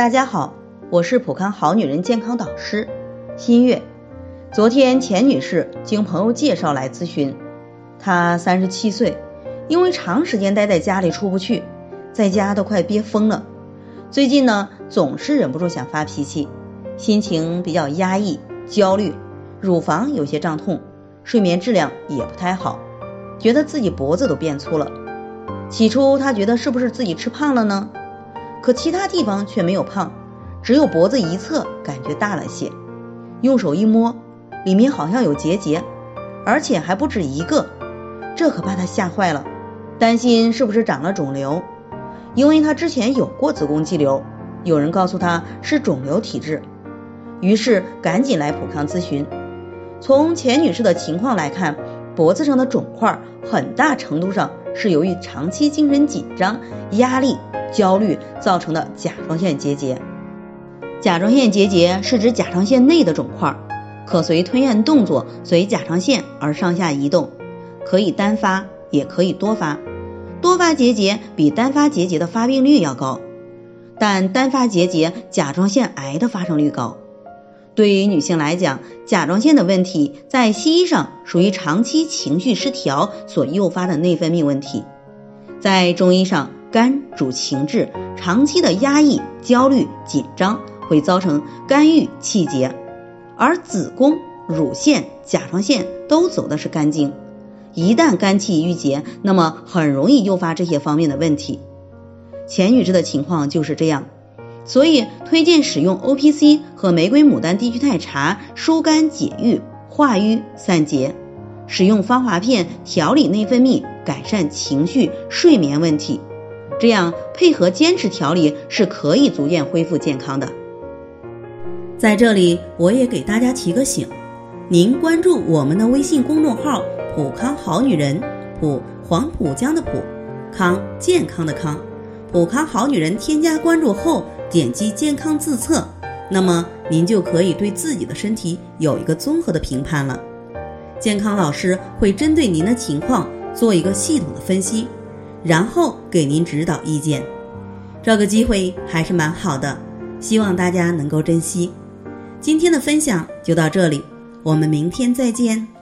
大家好，我是普康好女人健康导师新月。昨天钱女士经朋友介绍来咨询，她三十七岁，因为长时间待在家里出不去，在家都快憋疯了。最近呢，总是忍不住想发脾气，心情比较压抑、焦虑，乳房有些胀痛，睡眠质量也不太好，觉得自己脖子都变粗了。起初她觉得是不是自己吃胖了呢？可其他地方却没有胖，只有脖子一侧感觉大了些。用手一摸，里面好像有结节，而且还不止一个，这可把她吓坏了，担心是不是长了肿瘤。因为她之前有过子宫肌瘤，有人告诉她是肿瘤体质，于是赶紧来普康咨询。从钱女士的情况来看，脖子上的肿块很大程度上是由于长期精神紧张、压力。焦虑造成的甲状腺结节，甲状腺结节是指甲状腺内的肿块，可随吞咽动作随甲状腺而上下移动，可以单发也可以多发，多发结节比单发结节的发病率要高，但单发结节甲状腺癌的发生率高。对于女性来讲，甲状腺的问题在西医上属于长期情绪失调所诱发的内分泌问题，在中医上。肝主情志，长期的压抑、焦虑、紧张会造成肝郁气结，而子宫、乳腺、甲状腺都走的是肝经，一旦肝气郁结，那么很容易诱发这些方面的问题。钱女士的情况就是这样，所以推荐使用 O P C 和玫瑰牡丹低聚肽茶疏肝解郁、化瘀散结，使用芳华片调理内分泌，改善情绪、睡眠问题。这样配合坚持调理是可以逐渐恢复健康的。在这里，我也给大家提个醒：您关注我们的微信公众号“普康好女人”，普黄浦江的浦，康健康的康，普康好女人添加关注后，点击健康自测，那么您就可以对自己的身体有一个综合的评判了。健康老师会针对您的情况做一个系统的分析。然后给您指导意见，这个机会还是蛮好的，希望大家能够珍惜。今天的分享就到这里，我们明天再见。